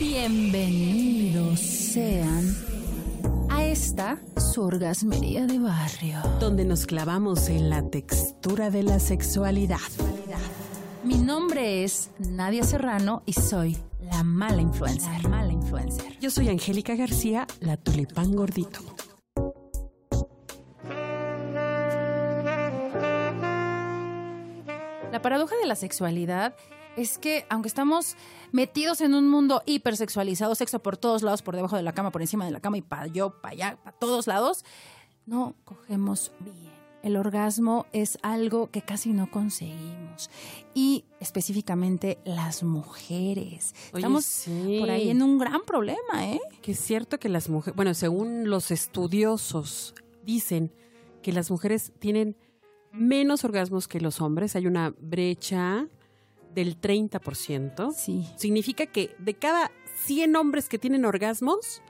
Bienvenidos sean a esta su orgasmería de barrio. donde nos clavamos en la textura de la sexualidad. Mi nombre es Nadia Serrano y soy la mala influencer. La mala influencer. Yo soy Angélica García, la tulipán gordito. La paradoja de la sexualidad es que aunque estamos metidos en un mundo hipersexualizado, sexo por todos lados, por debajo de la cama, por encima de la cama y para yo, para allá, para todos lados, no cogemos bien. El orgasmo es algo que casi no conseguimos. Y específicamente las mujeres. Oye, Estamos sí. por ahí en un gran problema, ¿eh? Que es cierto que las mujeres, bueno, según los estudiosos, dicen que las mujeres tienen menos orgasmos que los hombres. Hay una brecha del 30%. Sí. Significa que de cada 100 hombres que tienen orgasmos,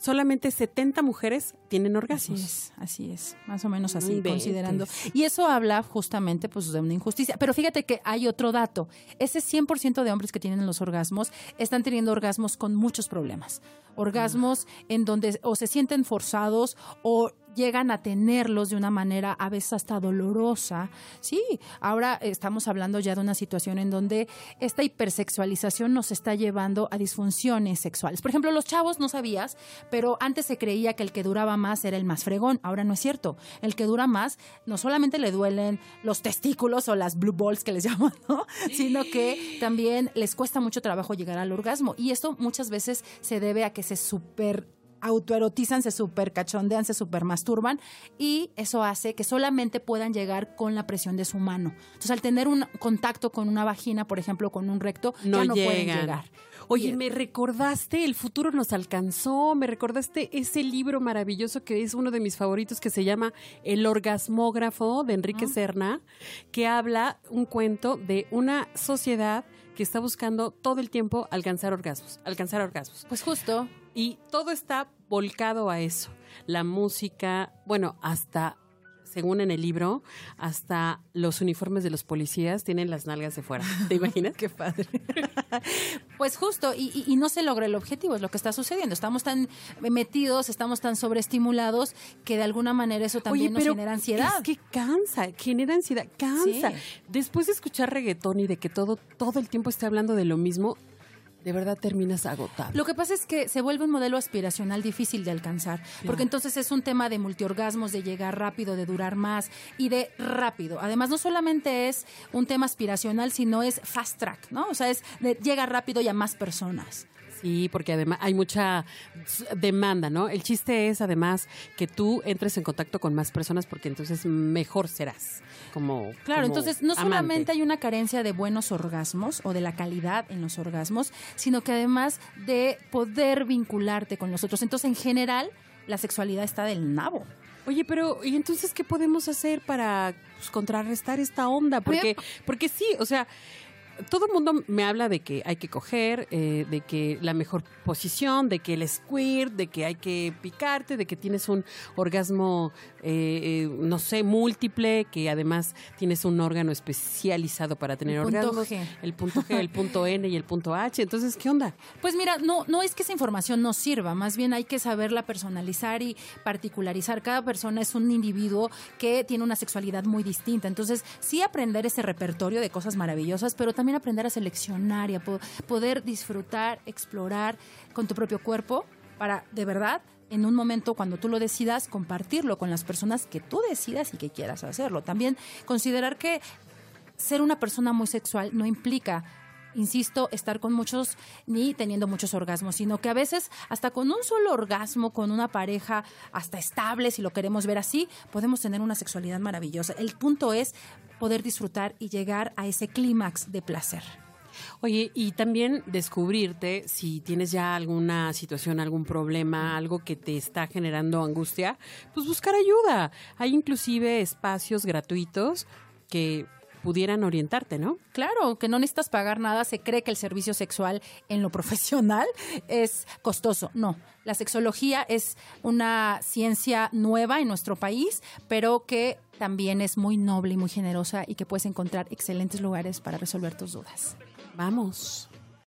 solamente 70 mujeres tienen Así orgasmos. es, así es, más o menos así, inventes. considerando. Y eso habla justamente pues, de una injusticia. Pero fíjate que hay otro dato. Ese 100% de hombres que tienen los orgasmos están teniendo orgasmos con muchos problemas. Orgasmos en donde o se sienten forzados o llegan a tenerlos de una manera a veces hasta dolorosa. Sí, ahora estamos hablando ya de una situación en donde esta hipersexualización nos está llevando a disfunciones sexuales. Por ejemplo, los chavos no sabías, pero antes se creía que el que duraba más era el más fregón. Ahora no es cierto. El que dura más no solamente le duelen los testículos o las blue balls que les llaman, ¿no? sino que también les cuesta mucho trabajo llegar al orgasmo. Y esto muchas veces se debe a que se super autoerotizan, se super cachondean, se super masturban y eso hace que solamente puedan llegar con la presión de su mano. Entonces, al tener un contacto con una vagina, por ejemplo, con un recto, no, ya no pueden llegar. Oye, me recordaste, el futuro nos alcanzó, me recordaste ese libro maravilloso que es uno de mis favoritos que se llama El orgasmógrafo de Enrique Serna, que habla un cuento de una sociedad que está buscando todo el tiempo alcanzar orgasmos, alcanzar orgasmos. Pues justo, Y todo está volcado a eso. La música, bueno, hasta, según en el libro, hasta los uniformes de los policías tienen las nalgas de fuera. ¿Te imaginas? Qué padre. pues justo, y, y- y no se logra el objetivo, es lo que está sucediendo. Estamos tan metidos, estamos tan sobreestimulados que de alguna manera eso también nos genera ansiedad. Es que cansa, genera ansiedad, cansa. Sí. Después de escuchar reggaetón y de que todo, todo el tiempo esté hablando de lo mismo, de verdad terminas agotado. Lo que pasa es que se vuelve un modelo aspiracional difícil de alcanzar, porque entonces es un tema de multiorgasmos, de llegar rápido, de durar más y de rápido. Además, no solamente es un tema aspiracional, sino es fast track, ¿no? O sea, es de llega rápido y a más personas. Sí, porque además hay mucha demanda, ¿no? El chiste es además que tú entres en contacto con más personas porque entonces mejor serás como Claro, como entonces no amante. solamente hay una carencia de buenos orgasmos o de la calidad en los orgasmos, sino que además de poder vincularte con los otros. Entonces, en general, la sexualidad está del nabo. Oye, pero ¿y entonces qué podemos hacer para pues, contrarrestar esta onda? Porque, porque sí, o sea, todo el mundo me habla de que hay que coger, eh, de que la mejor posición, de que el squirt, de que hay que picarte, de que tienes un orgasmo, eh, eh, no sé, múltiple, que además tienes un órgano especializado para tener El punto. G. El punto G, el punto N y el punto H. Entonces, ¿qué onda? Pues mira, no, no es que esa información no sirva, más bien hay que saberla personalizar y particularizar. Cada persona es un individuo que tiene una sexualidad muy distinta. Entonces, sí aprender ese repertorio de cosas maravillosas, pero también aprender a seleccionar y a po- poder disfrutar, explorar con tu propio cuerpo para, de verdad, en un momento cuando tú lo decidas, compartirlo con las personas que tú decidas y que quieras hacerlo. También considerar que ser una persona muy sexual no implica, insisto, estar con muchos ni teniendo muchos orgasmos, sino que a veces hasta con un solo orgasmo, con una pareja hasta estable, si lo queremos ver así, podemos tener una sexualidad maravillosa. El punto es poder disfrutar y llegar a ese clímax de placer. Oye, y también descubrirte si tienes ya alguna situación, algún problema, algo que te está generando angustia, pues buscar ayuda. Hay inclusive espacios gratuitos que pudieran orientarte, ¿no? Claro, que no necesitas pagar nada, se cree que el servicio sexual en lo profesional es costoso. No, la sexología es una ciencia nueva en nuestro país, pero que también es muy noble y muy generosa y que puedes encontrar excelentes lugares para resolver tus dudas. Vamos.